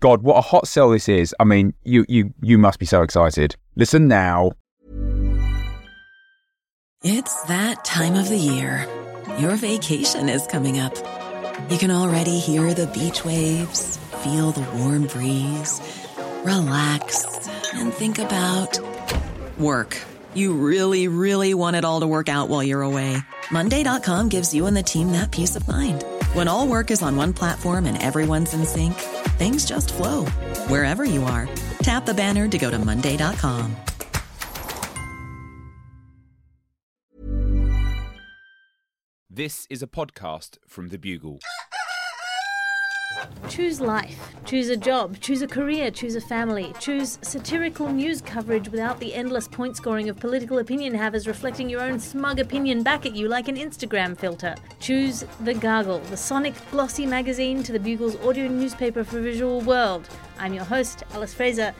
God, what a hot sell this is. I mean, you you you must be so excited. Listen now. It's that time of the year. Your vacation is coming up. You can already hear the beach waves, feel the warm breeze, relax, and think about work. You really, really want it all to work out while you're away. Monday.com gives you and the team that peace of mind. When all work is on one platform and everyone's in sync, things just flow wherever you are. Tap the banner to go to Monday.com. This is a podcast from The Bugle. Choose life. Choose a job. Choose a career. Choose a family. Choose satirical news coverage without the endless point scoring of political opinion havers reflecting your own smug opinion back at you like an Instagram filter. Choose The Gargle, the sonic glossy magazine to the Bugle's audio newspaper for visual world. I'm your host, Alice Fraser.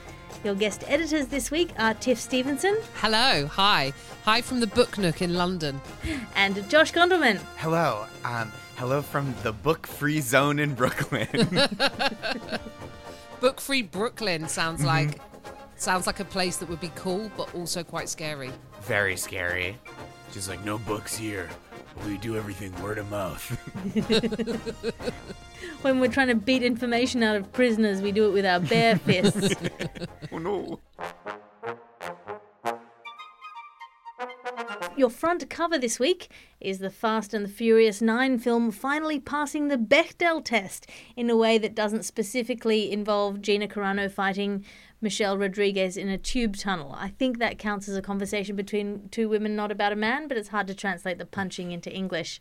Your guest editors this week are Tiff Stevenson Hello, hi. Hi from the Book Nook in London. and Josh Gondelman. Hello. Um, hello from the book free zone in Brooklyn. Book Free Brooklyn sounds Mm-hmm. like sounds like a place that would be cool but also quite scary. Very scary. Just like no books here. We do everything word of mouth. When we're trying to beat information out of prisoners, we do it with our bare fists. oh no. Your front cover this week is the Fast and the Furious 9 film finally passing the Bechdel test in a way that doesn't specifically involve Gina Carano fighting Michelle Rodriguez in a tube tunnel. I think that counts as a conversation between two women, not about a man, but it's hard to translate the punching into English.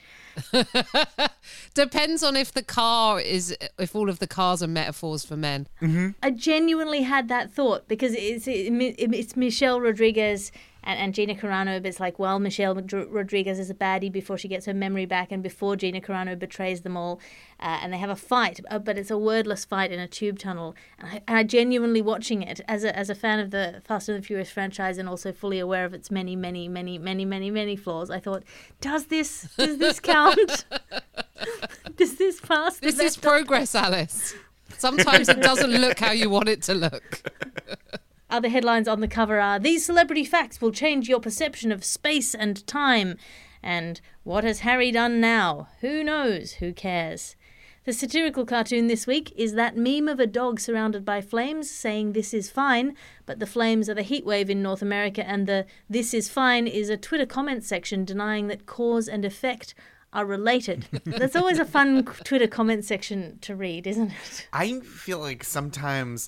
Depends on if the car is if all of the cars are metaphors for men. Mm-hmm. I genuinely had that thought because it's it's Michelle Rodriguez and, and Gina Carano. But it's like, well, Michelle Rodriguez is a baddie before she gets her memory back, and before Gina Carano betrays them all, uh, and they have a fight. uh, But it's a wordless fight in a tube tunnel. And I, and I genuinely watching it as a as a fan of the Fast and the Furious franchise, and also fully aware of its many, many, many, many, many, many flaws. I thought, does this does this count? does this pass? the This is progress, Alice. Sometimes it doesn't look how you want it to look. Other headlines on the cover are These celebrity facts will change your perception of space and time. And What has Harry done now? Who knows? Who cares? The satirical cartoon this week is that meme of a dog surrounded by flames saying this is fine, but the flames are the heat wave in North America, and the this is fine is a Twitter comment section denying that cause and effect are related. That's always a fun Twitter comment section to read, isn't it? I feel like sometimes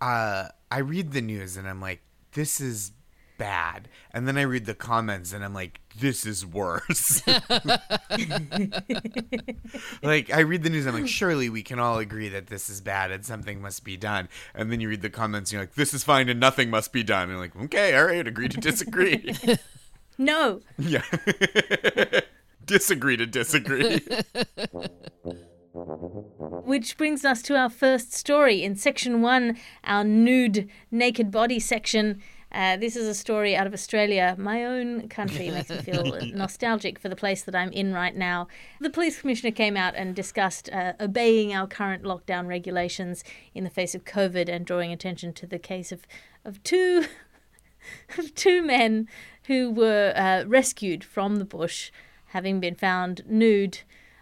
uh, I read the news and I'm like, this is bad. And then I read the comments and I'm like, this is worse. like, I read the news and I'm like, surely we can all agree that this is bad and something must be done. And then you read the comments and you're like, this is fine and nothing must be done. And you're like, okay, all right, agree to disagree. No. yeah. disagree to disagree. Which brings us to our first story. In section one, our nude, naked body section. Uh, this is a story out of Australia, my own country. Makes me feel nostalgic for the place that I'm in right now. The police commissioner came out and discussed uh, obeying our current lockdown regulations in the face of COVID and drawing attention to the case of, of two of two men who were uh, rescued from the bush, having been found nude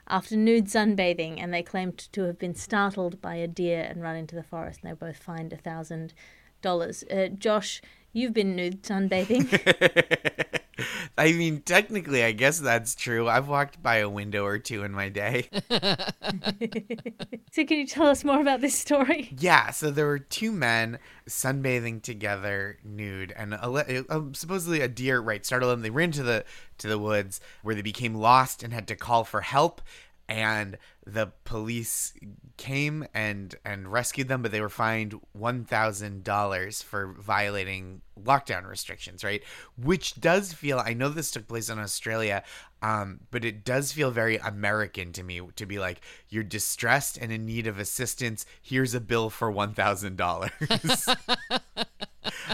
after nude sunbathing, and they claimed to have been startled by a deer and run into the forest. And they both fined a thousand dollars. Uh, Josh, you've been nude sunbathing. I mean, technically, I guess that's true. I've walked by a window or two in my day. so, can you tell us more about this story? Yeah, so there were two men sunbathing together, nude, and a, uh, supposedly a deer right startled them. They ran to the to the woods where they became lost and had to call for help. And the police came and and rescued them, but they were fined one thousand dollars for violating lockdown restrictions, right? Which does feel I know this took place in Australia, um, but it does feel very American to me to be like, you're distressed and in need of assistance. Here's a bill for one thousand dollars.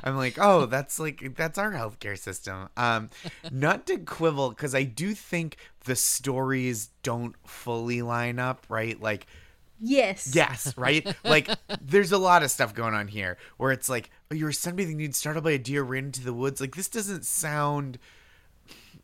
I'm like, oh, that's like that's our healthcare system. Um, not to quibble because I do think the stories don't fully line up, right? Like, Yes. yes, right? like, there's a lot of stuff going on here where it's like, oh, you were sunbathing nude, startled by a deer, ran into the woods. Like, this doesn't sound.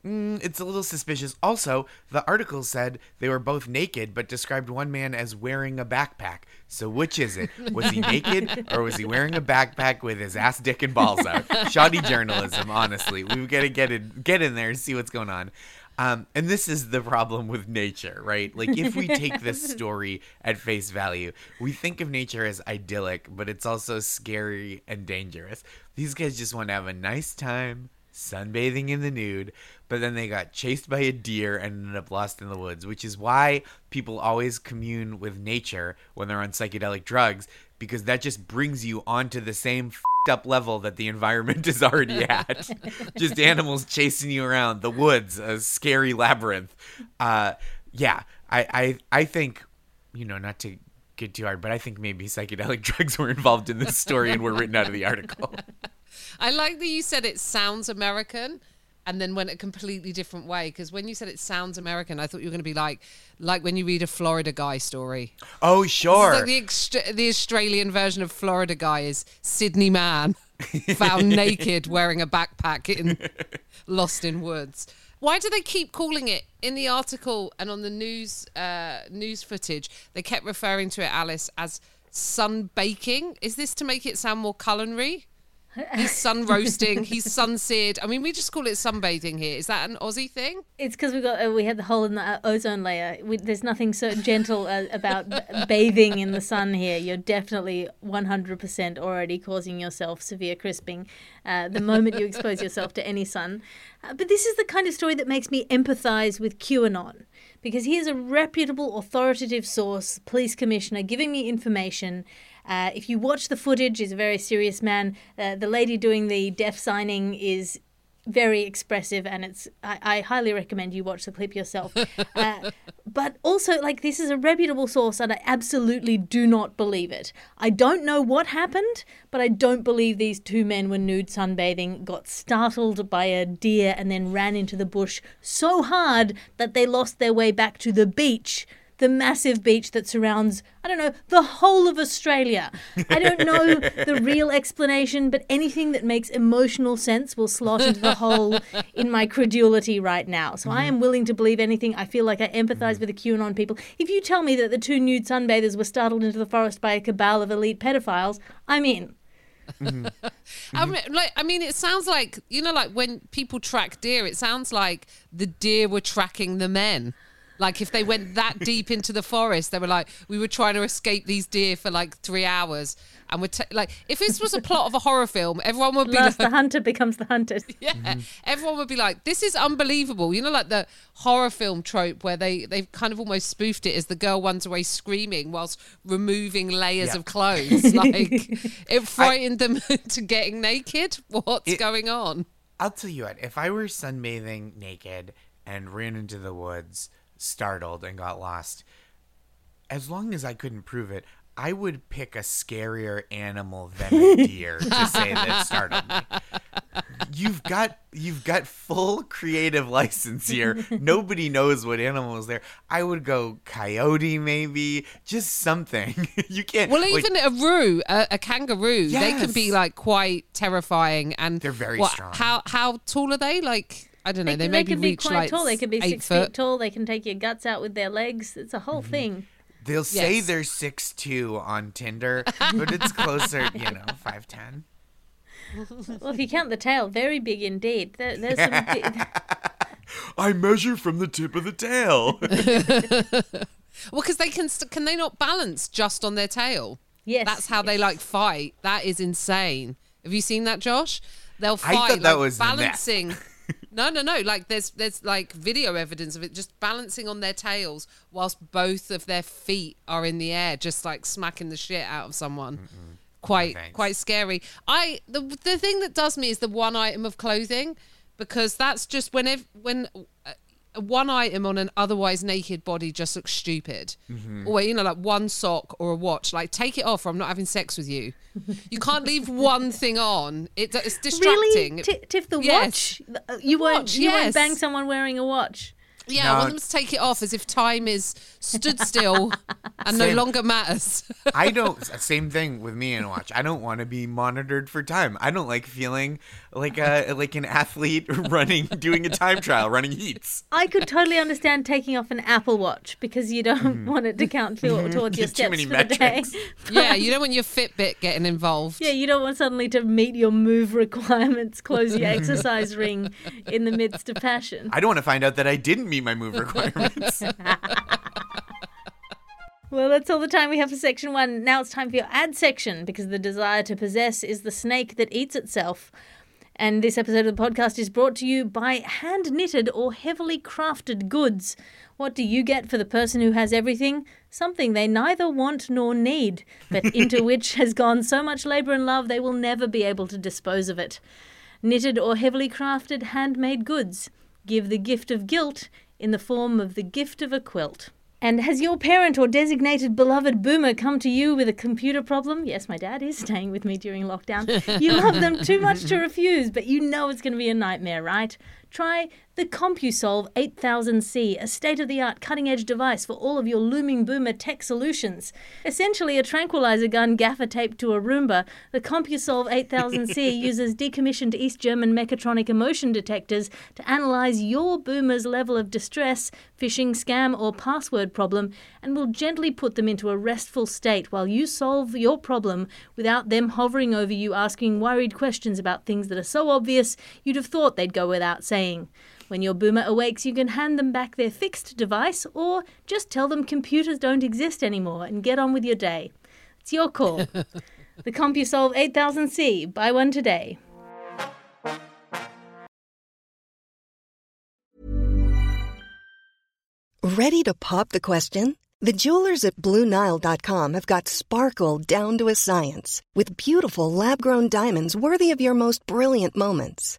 Mm, it's a little suspicious. Also, the article said they were both naked, but described one man as wearing a backpack. So which is it? Was he naked or was he wearing a backpack with his ass, dick, and balls out? Shoddy journalism, honestly. We've got to get in, get in there and see what's going on. Um, and this is the problem with nature, right? Like, if we take this story at face value, we think of nature as idyllic, but it's also scary and dangerous. These guys just want to have a nice time sunbathing in the nude, but then they got chased by a deer and ended up lost in the woods, which is why people always commune with nature when they're on psychedelic drugs, because that just brings you onto the same fed up level that the environment is already at. just animals chasing you around, the woods, a scary labyrinth. Uh, yeah, I, I, I think, you know, not to get too hard, but I think maybe psychedelic drugs were involved in this story and were written out of the article. I like that you said it sounds American and then went a completely different way because when you said it sounds American, I thought you were going to be like like when you read a Florida guy story. Oh, sure. like the, extra- the Australian version of Florida guy is Sydney man found naked wearing a backpack in lost in woods. Why do they keep calling it in the article and on the news uh, news footage? They kept referring to it, Alice, as sun baking. Is this to make it sound more culinary? He's sun roasting. he's sun seared. I mean, we just call it sunbathing here. Is that an Aussie thing? It's because we got uh, we had the hole in the uh, ozone layer. We, there's nothing so gentle uh, about bathing in the sun here. You're definitely 100% already causing yourself severe crisping uh, the moment you expose yourself to any sun. Uh, but this is the kind of story that makes me empathize with QAnon because he is a reputable, authoritative source, police commissioner, giving me information. Uh, if you watch the footage, he's a very serious man. Uh, the lady doing the deaf signing is very expressive, and it's. I, I highly recommend you watch the clip yourself. Uh, but also, like this is a reputable source, and I absolutely do not believe it. I don't know what happened, but I don't believe these two men were nude sunbathing, got startled by a deer, and then ran into the bush so hard that they lost their way back to the beach the massive beach that surrounds, I don't know, the whole of Australia. I don't know the real explanation, but anything that makes emotional sense will slot into the hole in my credulity right now. So I mm-hmm. am willing to believe anything. I feel like I empathize mm. with the QAnon people. If you tell me that the two nude sunbathers were startled into the forest by a cabal of elite pedophiles, I'm in. Mm-hmm. I mean, mm-hmm. like, I mean, it sounds like you know, like when people track deer, it sounds like the deer were tracking the men. Like if they went that deep into the forest, they were like, we were trying to escape these deer for like three hours, and we're t- like, if this was a plot of a horror film, everyone would be Last like, the hunter becomes the hunted. yeah, everyone would be like, this is unbelievable. You know, like the horror film trope where they they've kind of almost spoofed it as the girl runs away screaming whilst removing layers Yeah. of clothes. Like it frightened them to getting naked. What's It- going on? I'll tell you what, if I were sunbathing naked and ran into the woods, startled and got lost, as long as I couldn't prove it, I would pick a scarier animal than a deer to say that startled me. You've got you've got full creative license here. Nobody knows what animal is there. I would go coyote, maybe just something. you can't. Well, like, even a roo, a, a kangaroo, they can be like quite terrifying, and They're very what- strong. How how tall are they? Like I don't know. They, they maybe can be reach quite like tall. They can be six foot. feet tall. They can take your guts out with their legs. It's a whole Mm-hmm. thing. They'll say they're six two on Tinder, but it's closer, you know, five ten. Well, if you count the tail, very big indeed. There, there's some big, I measure from the tip of the tail. Well, because they can st- can they not balance just on their tail? Yes, that's how they like fight. That is insane. Have you seen that, Josh? They'll I fight thought that like, was balancing. No, no, no. Like there's there's like video evidence of it just balancing on their tails whilst both of their feet are in the air, just like smacking the shit out of someone. Quite Thanks. quite scary. I the the thing that does me is the one item of clothing because that's just whenever when uh, one item on an otherwise naked body just looks stupid. Or you know, like one sock or a watch. Like take it off, or I'm not having sex with you. You can't leave one thing on. It, it's distracting. Really, T- Tiff, the Yes. watch? Uh, You won't. Watch, you won't bang someone wearing a watch. Yeah, I No. want them to take it off as if time is stood still and no Same. longer matters. I don't. Same thing with me and watch. I don't want to be monitored for time. I don't like feeling like a like an athlete running, doing a time trial, running heats. I could totally understand taking off an Apple Watch because you don't mm-hmm. want it to count for, mm-hmm. towards your Too steps many for the day. yeah, you don't want your Fitbit getting involved. Yeah, you don't want suddenly to meet your move requirements, close your exercise ring in the midst of passion. I don't want to find out that I didn't meet my move requirements. Well, that's all the time we have for section one. Now it's time for your ad section because the desire to possess is the snake that eats itself. And this episode of the podcast is brought to you by hand knitted or heavily crafted goods. What do you get for the person who has everything? Something they neither want nor need, but into which has gone so much labour and love they will never be able to dispose of it. Knitted or heavily crafted handmade goods. Give the gift of guilt in the form of the gift of a quilt. And has your parent or designated beloved boomer come to you with a computer problem? Yes, my dad is staying with me during lockdown. You love them too much to refuse, but you know it's going to be a nightmare, right? Try the CompuSolve 8000C, a state of the art cutting edge device for all of your looming boomer tech solutions. Essentially, a tranquilizer gun gaffer taped to a Roomba, the CompuSolve 8000C uses decommissioned East German mechatronic emotion detectors to analyze your boomer's level of distress, phishing, scam, or password problem and will gently put them into a restful state while you solve your problem without them hovering over you asking worried questions about things that are so obvious you'd have thought they'd go without saying. When your boomer awakes, you can hand them back their fixed device or just tell them computers don't exist anymore and get on with your day. It's your call. the CompuSolve 8000C. Buy one today. Ready to pop the question? The jewelers at BlueNile.com have got sparkle down to a science with beautiful lab grown diamonds worthy of your most brilliant moments.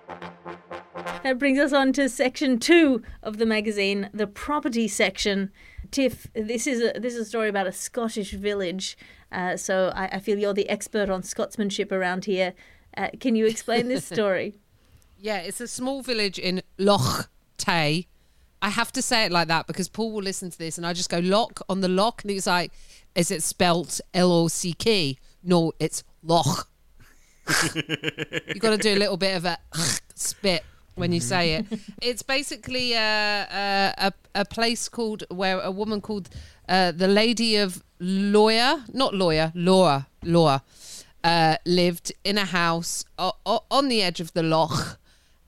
That brings us on to section two of the magazine, the property section. Tiff, this is a this is a story about a Scottish village. Uh, so I, I feel you're the expert on Scotsmanship around here. Uh, can you explain this story? Yeah, it's a small village in Loch Tay. I have to say it like that because Paul will listen to this and I just go lock on the lock and he's like, is it spelt L O C K? No, it's Loch. You've got to do a little bit of a spit when you say it. It's basically a, a, a, a place called where a woman called uh, the Lady of Lawyer, not lawyer, Laura, Laura, uh, lived in a house o- o- on the edge of the loch.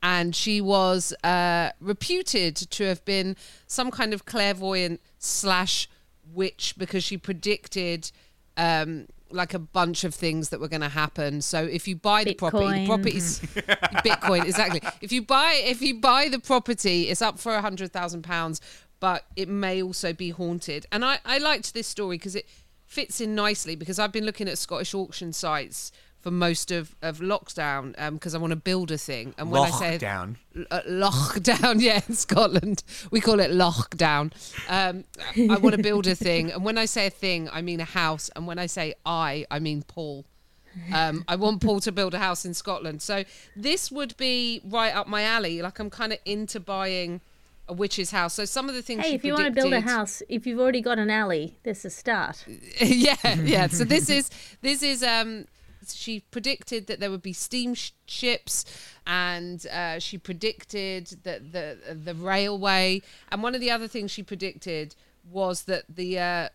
And she was uh, reputed to have been some kind of clairvoyant slash witch because she predicted um, like a bunch of things that were going to happen. So if you buy the property, the Bitcoin. property's Bitcoin exactly. If you buy if you buy the property, it's up for a hundred thousand pounds, but it may also be haunted. And I I liked this story because it fits in nicely because I've been looking at Scottish auction sites for most of of lockdown because I want to build a thing. And when I say Lockdown. uh, lockdown, yeah, in Scotland we call it lockdown. Um, I want to build a thing, and when I say a thing, I mean a house, and when I say I, I mean Paul. Um, I want Paul to build a house in Scotland, so this would be right up my alley. Like I'm kind of into buying a witch's house. So some of the things. Hey, she if you want to build a house, if you've already got an alley, there's a start. yeah, yeah. So this is this is um she predicted that there would be steamships and uh, she predicted that the the railway and one of the other things she predicted was that the uh,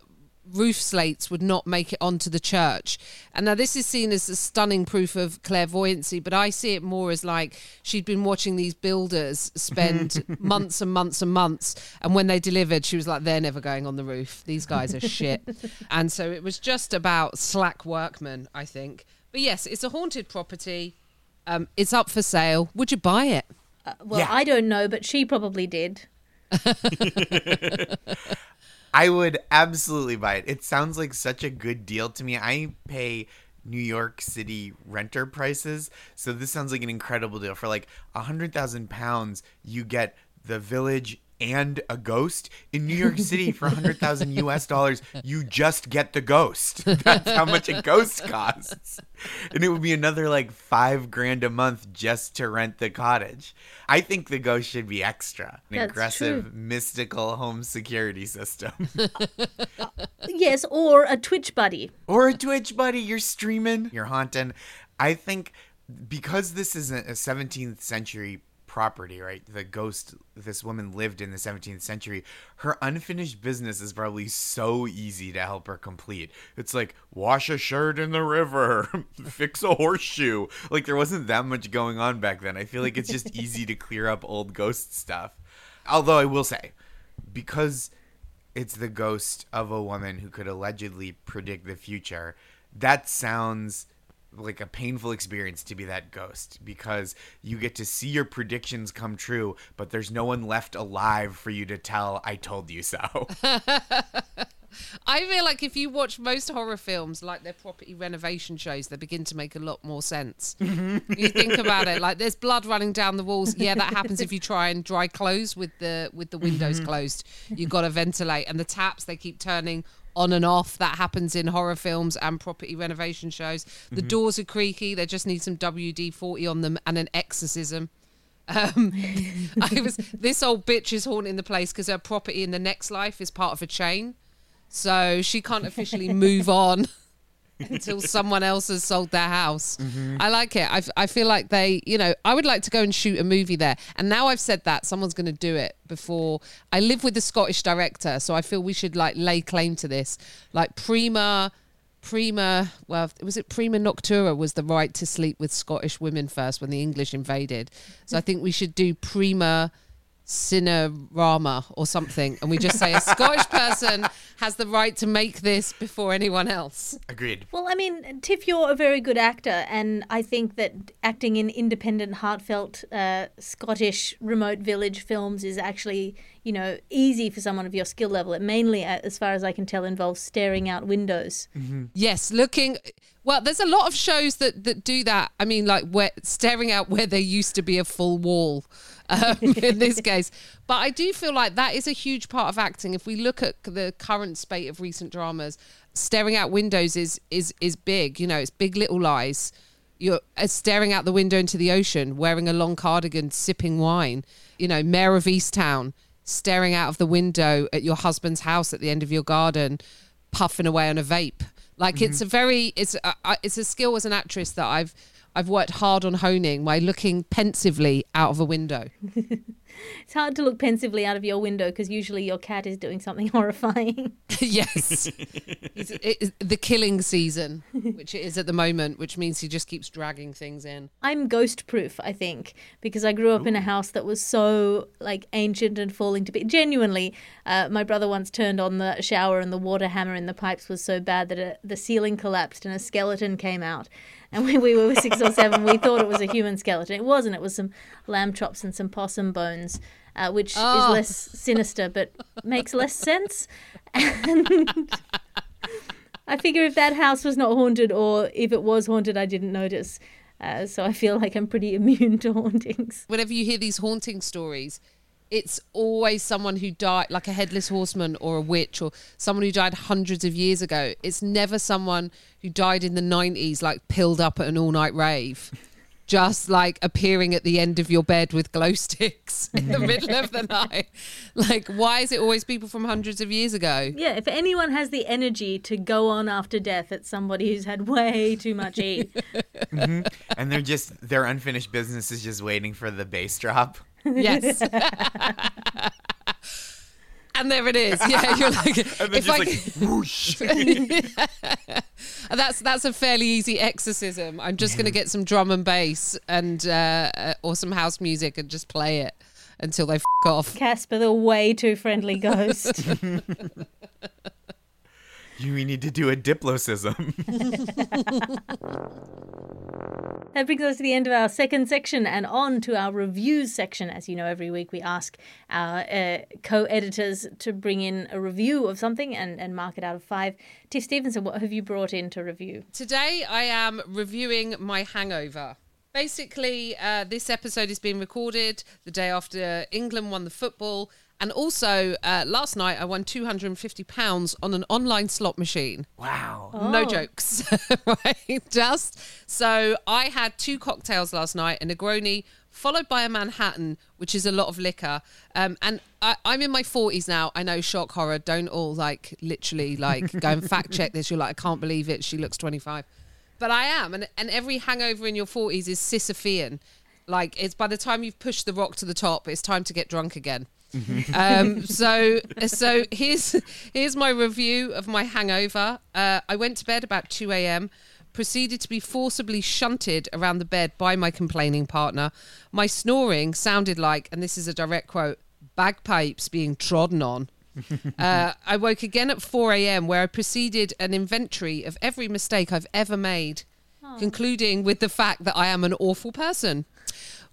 roof slates would not make it onto the church. And now this is seen as a stunning proof of clairvoyancy, but I see it more as like she'd been watching these builders spend months and months and months. And when they delivered, she was like, they're never going on the roof. These guys are shit. and so it was just about slack workmen, I think. But yes, it's a haunted property. Um, it's up for sale. Would you buy it? Well, Yeah. I don't know, but she probably did. I would absolutely buy it. It sounds like such a good deal to me. I pay New York City renter prices, so this sounds like an incredible deal. For like a hundred thousand pounds, you get the village and a ghost in New York City for a hundred thousand US dollars. You just get the ghost. That's how much a ghost costs, and it would be another like five grand a month just to rent the cottage. I think the ghost should be extra. An That's aggressive, true. mystical home security system. Yes, or a Twitch buddy. or a Twitch buddy. You're streaming, you're haunting. I think because this is a 17th century property, right? The ghost this woman lived in the 17th century. Her unfinished business is probably so easy to help her complete. It's like wash a shirt in the river, fix a horseshoe. Like there wasn't that much going on back then. I feel like it's just easy to clear up old ghost stuff. Although I will say, because it's the ghost of a woman who could allegedly predict the future. That sounds like a painful experience to be that ghost because you get to see your predictions come true, but there's no one left alive for you to tell, I told you so. I feel like if you watch most horror films, like their property renovation shows, they begin to make a lot more sense. you think about it, like there's blood running down the walls. Yeah, that happens if you try and dry clothes with the with the windows mm-hmm. closed. You've got to ventilate, and the taps they keep turning on and off. That happens in horror films and property renovation shows. The doors are creaky. They just need some WD forty on them and an exorcism. Um, I was this old bitch is haunting the place because her property in the next life is part of a chain, so she can't officially move on until someone else has sold their house. Mm-hmm. I like it. I, I feel like they, you know, I would like to go and shoot a movie there. And now I've said that, someone's going to do it before. I live with the Scottish director, so I feel we should like lay claim to this. Like Prima. Prima, well, was it Prima Noctura was the right to sleep with Scottish women first when the English invaded. So I think we should do Prima Cinerama or something, and we just say a Scottish person has the right to make this before anyone else. Agreed. Well, I mean, Tiff, you're a very good actor, and I think that acting in independent, heartfelt uh, Scottish remote village films is actually, you know, easy for someone of your skill level. It mainly, uh, as far as I can tell, involves staring out windows. Yes, looking. Well, there's a lot of shows that that do that. I mean, like where staring out where there used to be a full wall. Um, in this case, but I do feel like that is a huge part of acting. If we look at the current spate of recent dramas, staring out windows is is is big. You know, it's Big Little Lies. You're uh, staring out the window into the ocean, wearing a long cardigan, sipping wine. You know, Mare of Easttown, staring out of the window at your husband's house at the end of your garden, puffing away on a vape. Like it's a very it's a, I- it's a skill as an actress that I've I've worked hard on honing by looking pensively out of a window. It's hard to look pensively out of your window because usually your cat is doing something horrifying. yes, it's, it's the killing season, which it is at the moment, which means he just keeps dragging things in. I'm ghost proof, I think, because I grew up in a house that was so like ancient and falling to bits. Genuinely, uh, my brother once turned on the shower and the water hammer in the pipes was so bad that it, the ceiling collapsed and a skeleton came out. And when we were six or seven, we thought it was a human skeleton. It wasn't. It was some lamb chops and some possum bones, uh, which Oh. is less sinister but makes less sense. And I figure if that house was not haunted, or if it was haunted, I didn't notice. Uh, so I feel like I'm pretty immune to hauntings. Whenever you hear these haunting stories, it's always someone who died, like a headless horseman or a witch, or someone who died hundreds of years ago. It's never someone who died in the 90s, like pilled up at an all night rave. Just like appearing at the end of your bed with glow sticks in the middle of the night. Like, why is it always people from hundreds of years ago? Yeah, if anyone has the energy to go on after death, it's somebody who's had way too much E. Mm-hmm. And they're just, their unfinished business is just waiting for the bass drop. Yes. and there it is. Yeah, you're like, And then if just I like c- whoosh. that's that's a fairly easy exorcism. I'm just going to get some drum and bass and uh, uh, or some house music and just play it until they f- off. Casper, the way too friendly ghost. you need to do a diplocism. That brings us to the end of our second section and on to our reviews section. As you know, every week we ask our uh, co editors to bring in a review of something and, and mark it out of five. Tiff Stevenson, what have you brought in to review? Today I am reviewing my hangover. Basically, uh, this episode is being recorded the day after England won the football. And also, uh, last night I won £250 on an online slot machine. wow. No Oh. jokes. right? Just so I had two cocktails last night, a Negroni followed by a Manhattan, which is a lot of liquor. Um, and I, I'm in my 40s now. I know, shock horror. Don't all like literally like go and fact check this. You're like, I can't believe it. She looks 25. But I am. And, and every hangover in your 40s is Sisyphean. Like, it's by the time you've pushed the rock to the top, it's time to get drunk again. Um, so so here's here's my review of my hangover. Uh, I went to bed about two a.m. Proceeded to be forcibly shunted around the bed by my complaining partner. My snoring sounded like, and this is a direct quote, bagpipes being trodden on. uh, I woke again at 4 a.m., where I proceeded an inventory of every mistake I've ever made, concluding with the fact that I am an awful person.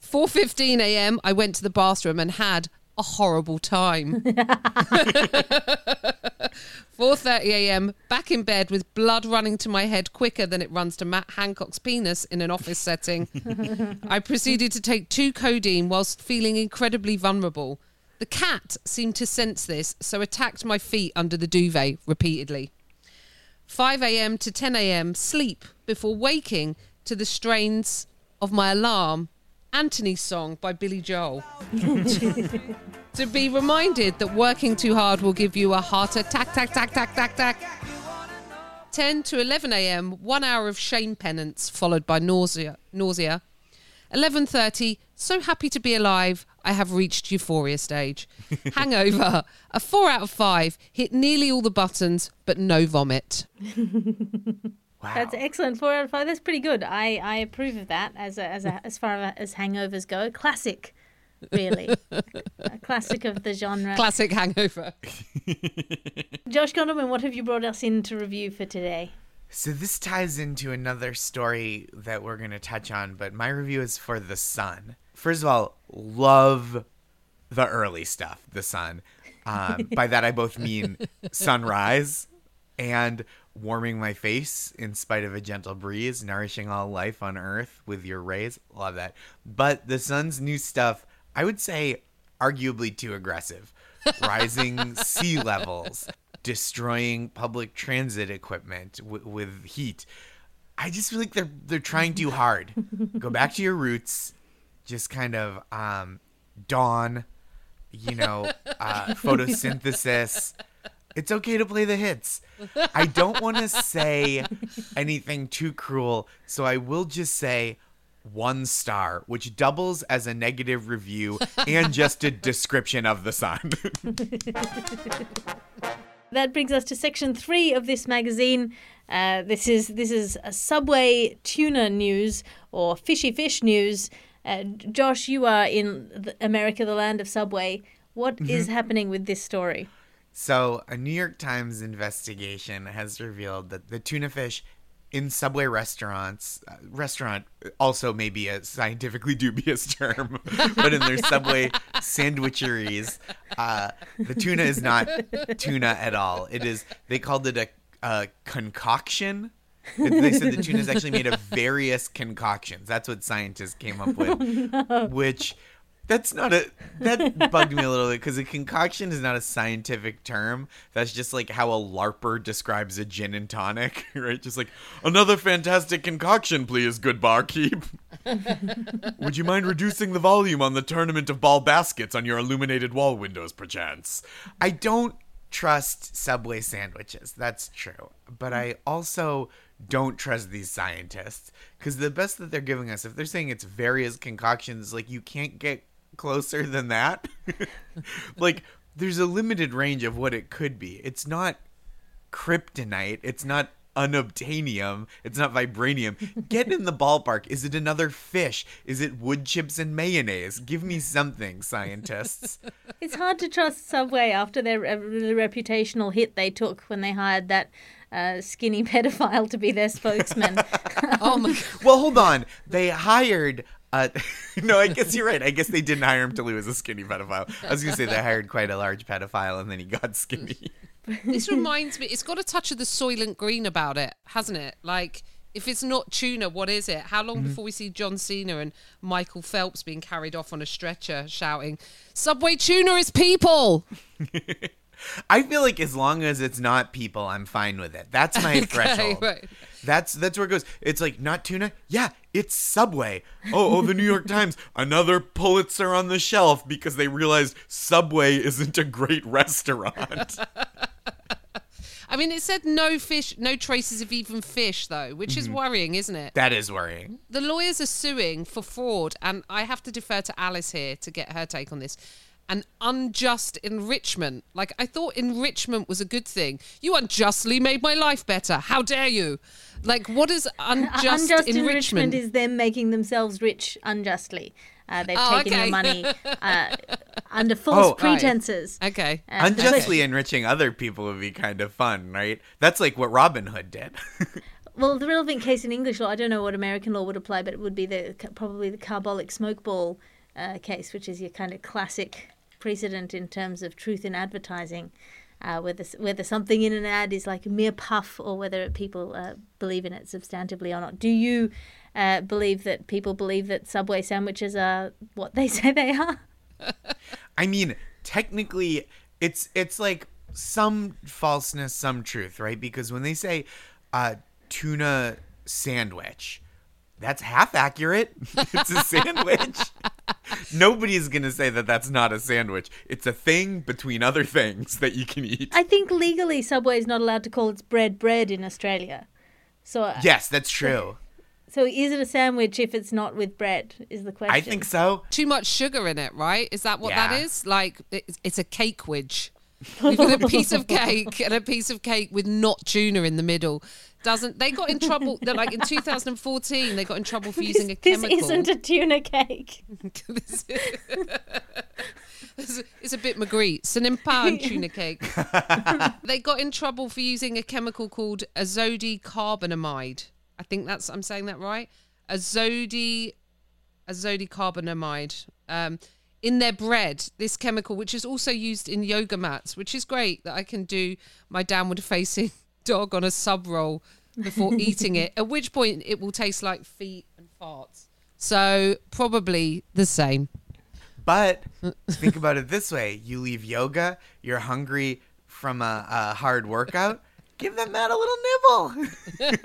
4:15 a.m. I went to the bathroom and had a horrible time. 4:30 a.m. back in bed with blood running to my head quicker than it runs to Matt Hancock's penis in an office setting. I proceeded to take two codeine whilst feeling incredibly vulnerable. The cat seemed to sense this, so attacked my feet under the duvet repeatedly. 5 a.m. to 10 a.m. sleep before waking to the strains of my alarm, Anthony's song by Billy Joel. to be reminded that working too hard will give you a heart attack, tack, tack, tack, tack, tack. 10 to 11 a.m. One hour of shame penance followed by nausea. Nausea. 11:30. So happy to be alive. I have reached euphoria stage. Hangover. A four out of five. Hit nearly all the buttons, but no vomit. Wow. That's excellent. Four out of five. That's pretty good. I, I approve of that as a, as a, as far as hangovers go. Classic, really. a classic of the genre. Classic hangover. Josh Gondelman, what have you brought us in to review for today? So this ties into another story that we're going to touch on, but my review is for The Sun. First of all, love the early stuff, The Sun. Um, by that I both mean sunrise and warming my face in spite of a gentle breeze, nourishing all life on earth with your rays. Love that. But The Sun's new stuff, I would say arguably too aggressive. Rising sea levels, destroying public transit equipment w- with heat. I just feel like they're they're trying too hard. Go back to your roots. Just kind of um, dawn, you know, uh, photosynthesis. It's okay to play the hits. I don't want to say anything too cruel, so I will just say one star, which doubles as a negative review and just a description of the sun. That brings us to section three of this magazine. Uh, this is this is a Subway tuna news or fishy fish news. Uh, Josh, you are in America, the land of Subway. What is happening with this story? So, a New York Times investigation has revealed that the tuna fish in Subway restaurants, uh, restaurant also may be a scientifically dubious term, but in their Subway sandwicheries, uh, the tuna is not tuna at all. It is, they called it a, a concoction. They said the tuna is actually made of various concoctions. That's what scientists came up with, which that's not a that bugged me a little bit because a concoction is not a scientific term. That's just like how a larper describes a gin and tonic, right? Just like another fantastic concoction, please, good barkeep. Would you mind reducing the volume on the tournament of ball baskets on your illuminated wall windows, perchance? I don't trust Subway sandwiches. That's true. But I also don't trust these scientists because the best that they're giving us, if they're saying it's various concoctions, like you can't get closer than that. like there's a limited range of what it could be. It's not kryptonite. It's not unobtainium. It's not vibranium. Get in the ballpark. Is it another fish? Is it wood chips and mayonnaise? Give me something, scientists. It's hard to trust Subway after their uh, the reputational hit they took when they hired that uh, skinny pedophile to be their spokesman. Oh my well, hold on. They hired. Uh, no, I guess you're right. I guess they didn't hire him till he was a skinny pedophile. I was gonna say they hired quite a large pedophile and then he got skinny. This reminds me, it's got a touch of the Soylent Green about it, hasn't it? Like, if it's not tuna, what is it? How long before we see John Cena and Michael Phelps being carried off on a stretcher shouting, Subway tuna is people? I feel like as long as it's not people, I'm fine with it. That's my threshold. right. That's that's where it goes. It's like not tuna. Yeah, it's Subway. Oh, oh, the New York Times, another Pulitzer on the shelf because they realized Subway isn't a great restaurant. I mean, it said no fish, no traces of even fish, though, which Mm-hmm. is worrying, isn't it? that is worrying. the lawyers are suing for fraud, and I have to defer to Alice here to get her take on this. An unjust enrichment. Like, I thought enrichment was a good thing. You unjustly made my life better. How dare you? Like, what is unjust, Unjust enrichment? enrichment is them making themselves rich unjustly. Uh, they've Oh, taken okay. your money uh, under false Oh, right. pretenses. okay. Uh, Unjustly enriching other people would be kind of fun, right? That's like what Robin Hood did. Well, the relevant case in English law, I don't know what American law would apply, but it would be the probably the carbolic smoke ball uh, case, which is your kind of classic precedent in terms of truth in advertising, uh, whether whether something in an ad is like a mere puff or whether people uh, believe in it substantively or not. Do you uh, believe that people believe that Subway sandwiches are what they say they are? I mean, technically, it's it's like some falseness, some truth, right? Because when they say uh, tuna sandwich, that's half accurate. it's a sandwich. Nobody's gonna say that that's not a sandwich. It's a thing between other things that you can eat. I think legally Subway is not allowed to call its bread bread in Australia. So, uh, Yes, that's true. so is it a sandwich if it's not with bread? Is the question. I think so. Too much sugar in it, right? Is that what that Yeah. is? Like, it's, it's a cake widge. You've got a piece of cake and a piece of cake with not tuna in the middle. Doesn't they got in trouble? They're like in 2014, they got in trouble for using a chemical. this isn't a tuna cake. This- it's, it's a bit Magritte. It's an impan tuna cake. they got in trouble for using a chemical called azodi azodicarbonamide. I think that's I'm saying that right. Azodi azodicarbonamide. Um, in their bread, this chemical, which is also used in yoga mats, which is great that I can do my downward facing dog on a sub roll before eating it, at which point it will taste like feet and farts. So probably the same. But think about it this way: you leave yoga, you're hungry from a, a hard workout. Give them that mat a little nibble.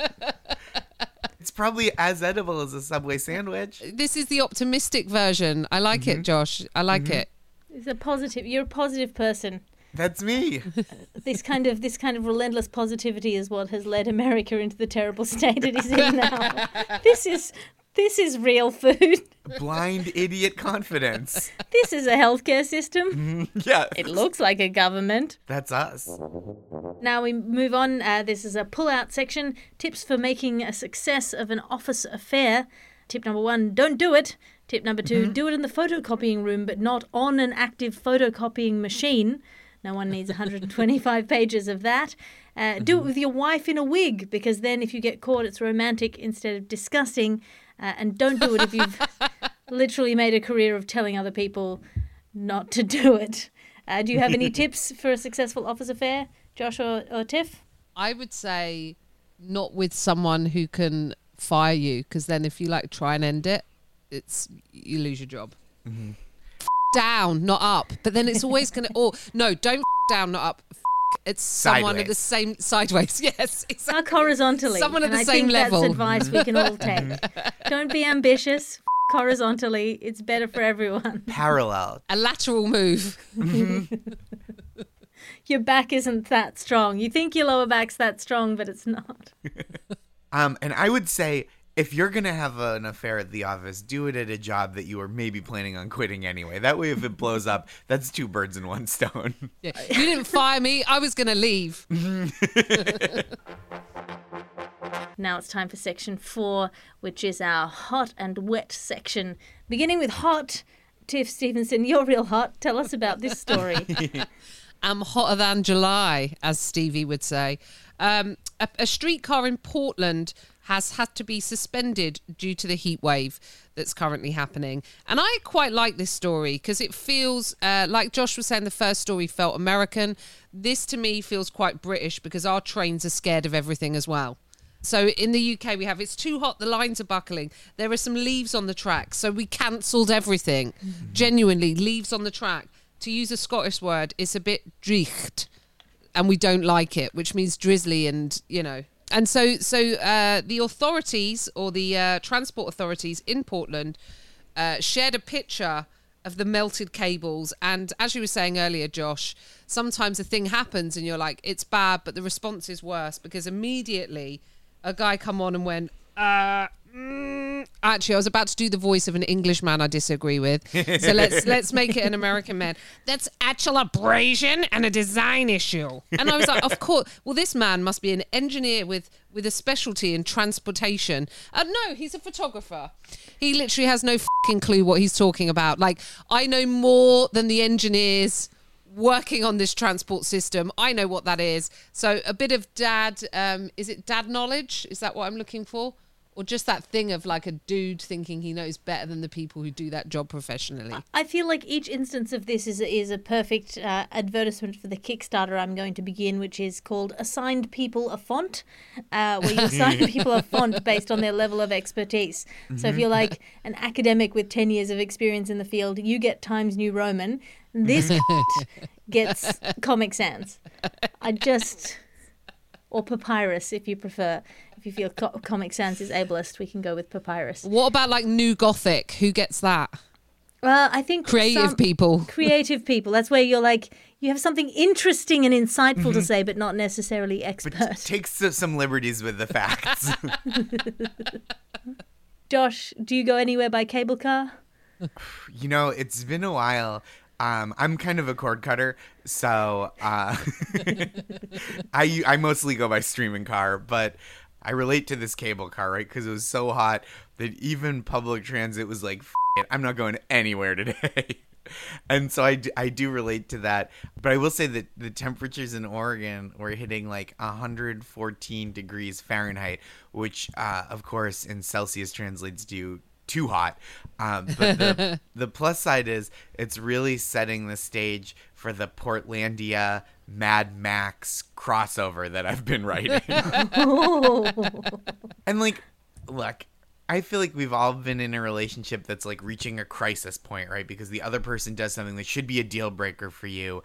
it's probably as edible as a Subway sandwich. This is the optimistic version. I like Mm-hmm. it, Josh. I like it. It's a positive. You're a positive person. That's me. This kind of this kind of relentless positivity is what has led America into the terrible state it is in now. this is this is real food. Blind idiot confidence. This is a healthcare system. Yeah, It looks like a government. that's us. Now we move on. Uh, this is a pull-out section. Tips for making a success of an office affair. Tip number one: don't do it. Tip number 2 do it in the photocopying room, but not on an active photocopying machine. No one needs 125 pages of that. Uh, Do it with your wife in a wig, because then if you get caught, it's romantic instead of disgusting. Uh, and don't do it if you've literally made a career of telling other people not to do it. Uh, do you have any tips for a successful office affair, Josh or, or Tiff? I would say not with someone who can fire you, because then if you like try and end it, it's you lose your job. Mm-hmm. F- down, not up. But then it's always gonna. Or no, don't f- down, not up. F- It's someone at the same sideways. Yes, exactly. Fuck horizontally. Someone at and the I same think level. That's advice we can all take. Don't be ambitious. F- horizontally. It's better for everyone. Parallel. A lateral move. Your back isn't that strong. You think your lower back's that strong, but it's not. Um, and I would say if you're gonna have an affair at the office, do it at a job that you are maybe planning on quitting anyway. That way, if it blows up, that's two birds in one stone. Yeah. You didn't fire me. I was going to leave. Now it's time for section four, which is our hot and wet section. Beginning with hot, Tiff Stevenson, you're real hot. Tell us about this story. I'm hotter than July, as Stevie would say. Um, a, a streetcar in Portland has had to be suspended due to the heat wave that's currently happening. And I quite like this story because it feels, uh, like Josh was saying, the first story felt American. This to me feels quite British because our trains are scared of everything as well. So in the UK, we have it's too hot, the lines are buckling. There are some leaves on the track, so we cancelled everything. Genuinely, leaves on the track. To use a Scottish word, it's a bit dricht, and we don't like it, which means drizzly and you know. And so, so uh, the authorities or the uh, transport authorities in Portland uh, shared a picture of the melted cables. And as you were saying earlier, Josh, sometimes a thing happens and you're like, it's bad, but the response is worse because immediately a guy come on and went, uh, mm, actually, I was about to do the voice of an English man I disagree with. So let's let's make it an American man. That's actual abrasion and a design issue. And I was like, of course. Well, this man must be an engineer with with a specialty in transportation. Uh, no, he's a photographer. He literally has no fucking clue what he's talking about. Like, I know more than the engineers working on this transport system. I know what that is. So a bit of dad, um, is it dad knowledge? Is that what I'm looking for? Or just that thing of like a dude thinking he knows better than the people who do that job professionally? I feel like each instance of this is a, is a perfect uh, advertisement for the Kickstarter I'm going to begin, which is called Assigned People a Font, uh, where you assign people a font based on their level of expertise. So if you're like an academic with 10 years of experience in the field, you get Times New Roman. This gets Comic Sans. I just. Or Papyrus, if you prefer. If you feel co- Comic Sans is ableist, we can go with Papyrus. What about like New Gothic? Who gets that? Well, I think Creative some- people. creative people. That's where you're like you have something interesting and insightful to say, but not necessarily expert. But take s- some liberties with the facts. Josh, do you go anywhere by cable car? you know, it's been a while. Um, I'm kind of a cord cutter, so uh, I I mostly go by streaming car, but I relate to this cable car, right? Because it was so hot that even public transit was like, it, I'm not going anywhere today. and so I, I do relate to that. But I will say that the temperatures in Oregon were hitting like 114 degrees Fahrenheit, which, uh, of course, in Celsius translates to too hot. Um, but the, the plus side is it's really setting the stage for the Portlandia Mad Max crossover that I've been writing. and like, look, I feel like we've all been in a relationship that's like reaching a crisis point, right? Because the other person does something that should be a deal breaker for you.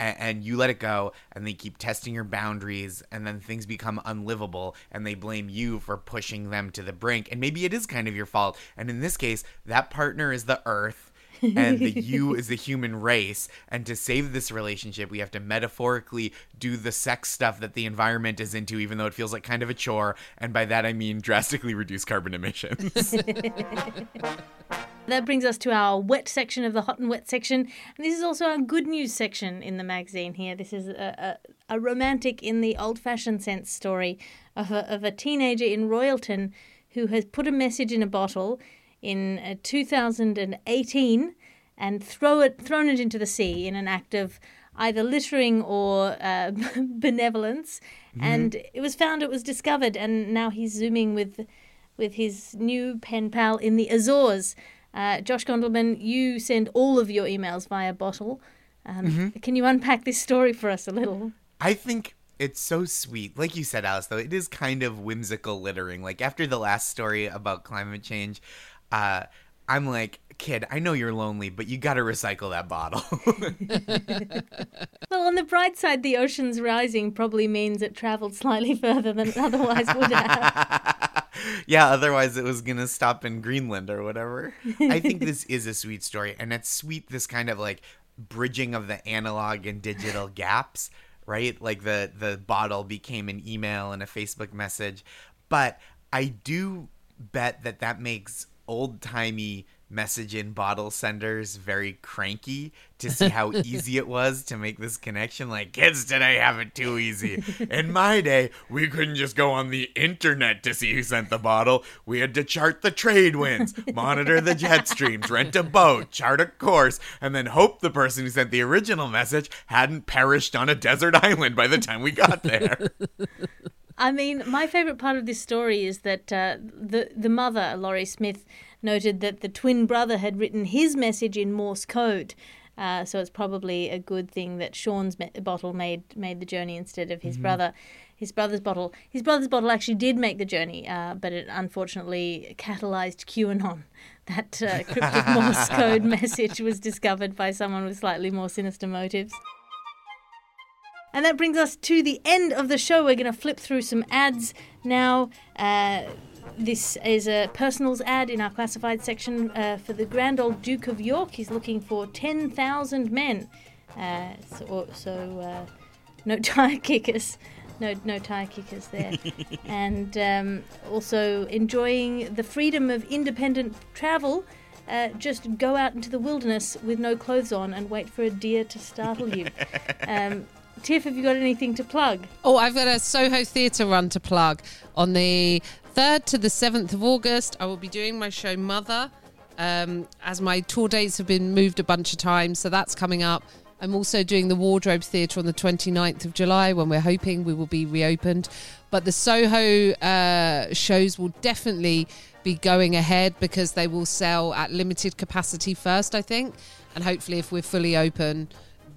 A- And you let it go, and they keep testing your boundaries, and then things become unlivable, and they blame you for pushing them to the brink. And maybe it is kind of your fault. And in this case, that partner is the earth, and the you is the human race. And to save this relationship, we have to metaphorically do the sex stuff that the environment is into, even though it feels like kind of a chore. And by that, I mean drastically reduce carbon emissions. That brings us to our wet section of the hot and wet section. And this is also our good news section in the magazine here. This is a, a, a romantic, in the old fashioned sense, story of a, of a teenager in Royalton who has put a message in a bottle in uh, 2018 and throw it, thrown it into the sea in an act of either littering or uh, benevolence. And it was found, it was discovered, and now he's zooming with with his new pen pal in the Azores. Uh, Josh Gondelman, you send all of your emails via bottle. Um, Can you unpack this story for us a little? I think it's so sweet. Like you said, Alice, though, it is kind of whimsical littering. Like after the last story about climate change, uh, I'm like, kid, I know you're lonely, but you got to recycle that bottle. Well, on the bright side, the ocean's rising probably means it travelled slightly further than it otherwise would have. yeah, otherwise it was gonna stop in Greenland or whatever. I think this is a sweet story, and it's sweet this kind of like bridging of the analog and digital gaps, right? Like the the bottle became an email and a Facebook message, but I do bet that that makes old timey message in bottle senders very cranky to see how easy it was to make this connection. Like, kids today have it too easy. In my day, we couldn't just go on the internet to see who sent the bottle. We had to chart the trade winds, monitor the jet streams, rent a boat, chart a course, and then hope the person who sent the original message hadn't perished on a desert island by the time we got there. I mean, my favorite part of this story is that uh, the the mother, Laurie Smith, noted that the twin brother had written his message in Morse code. Uh, so it's probably a good thing that Sean's me- bottle made made the journey instead of his brother. His brother's bottle. His brother's bottle actually did make the journey, uh, but it unfortunately catalyzed QAnon. That uh, cryptic Morse code message was discovered by someone with slightly more sinister motives. And that brings us to the end of the show. We're going to flip through some ads now. Uh, this is a personals ad in our classified section uh, for the Grand Old Duke of York. He's looking for 10,000 men. Uh, so so uh, no tire kickers. No, no tire kickers there. and um, also enjoying the freedom of independent travel. Uh, just go out into the wilderness with no clothes on and wait for a deer to startle you. Um, Tiff, have you got anything to plug? Oh, I've got a Soho Theatre run to plug. On the 3rd to the 7th of August, I will be doing my show Mother, um, as my tour dates have been moved a bunch of times, so that's coming up. I'm also doing the Wardrobe Theatre on the 29th of July when we're hoping we will be reopened. But the Soho uh, shows will definitely be going ahead because they will sell at limited capacity first, I think. And hopefully, if we're fully open,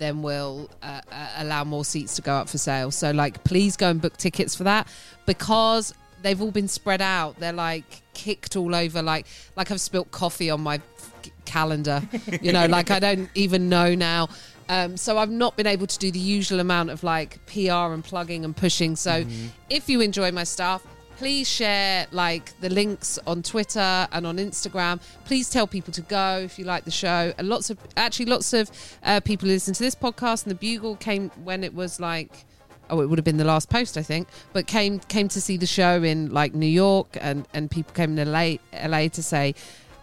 then we'll uh, uh, allow more seats to go up for sale. So, like, please go and book tickets for that because they've all been spread out. They're like kicked all over, like like I've spilt coffee on my f- calendar. You know, like I don't even know now. Um, so I've not been able to do the usual amount of like PR and plugging and pushing. So if you enjoy my stuff, please share like the links on Twitter and on Instagram. Please tell people to go if you like the show. And lots of actually lots of uh, people listen to this podcast and the Bugle came when it was like oh it would have been the last post I think but came came to see the show in like New York and and people came in LA LA to say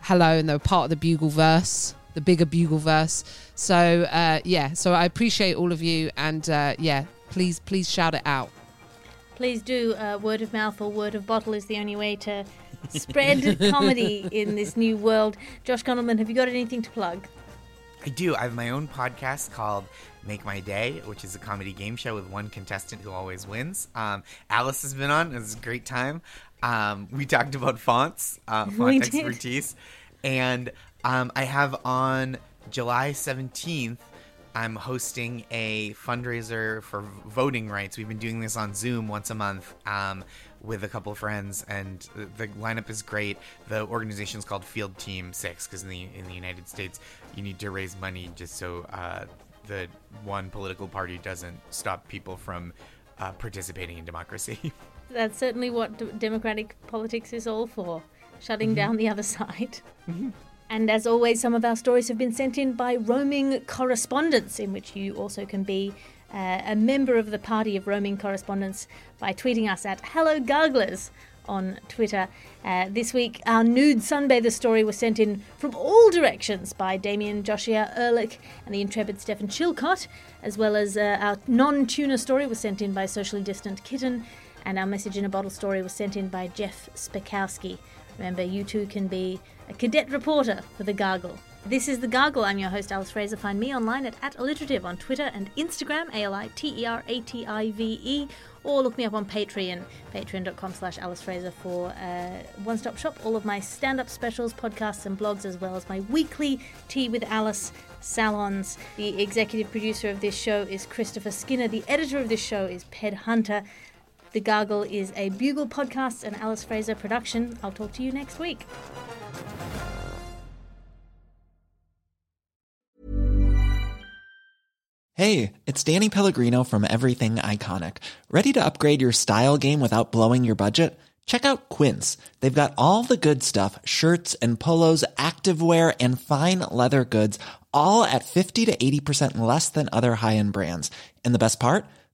hello and they were part of the Bugle verse the bigger Bugle verse so uh, yeah so I appreciate all of you and uh, yeah please please shout it out Please do. Uh, word of mouth or word of bottle is the only way to spread comedy in this new world. Josh Gondelman, have you got anything to plug? I do. I have my own podcast called Make My Day, which is a comedy game show with one contestant who always wins. Um, Alice has been on. It was a great time. Um, we talked about fonts, uh, font expertise. And um, I have on July 17th, I'm hosting a fundraiser for voting rights. We've been doing this on Zoom once a month um, with a couple of friends, and the, the lineup is great. The organization is called Field Team Six because in the in the United States, you need to raise money just so uh, the one political party doesn't stop people from uh, participating in democracy. That's certainly what d- democratic politics is all for shutting down the other side. And as always, some of our stories have been sent in by roaming correspondents, in which you also can be uh, a member of the party of roaming correspondents by tweeting us at Hello Garglers on Twitter. Uh, this week, our nude sunbather story was sent in from all directions by Damien Joshua Ehrlich and the intrepid Stefan Chilcott, as well as uh, our non tuna story was sent in by Socially Distant Kitten, and our message in a bottle story was sent in by Jeff Spakowski. Remember, you too can be a cadet reporter for The Gargle. This is The Gargle. I'm your host, Alice Fraser. Find me online at, at aliterative on Twitter and Instagram, A-L-I-T-E-R-A-T-I-V-E, or look me up on Patreon, patreon.com slash Alice Fraser for uh, one-stop shop. All of my stand-up specials, podcasts and blogs, as well as my weekly Tea with Alice salons. The executive producer of this show is Christopher Skinner. The editor of this show is Ped Hunter. The Gargle is a Bugle podcast and Alice Fraser production. I'll talk to you next week. Hey, it's Danny Pellegrino from Everything Iconic. Ready to upgrade your style game without blowing your budget? Check out Quince. They've got all the good stuff shirts and polos, activewear, and fine leather goods, all at 50 to 80% less than other high end brands. And the best part?